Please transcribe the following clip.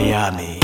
Miami.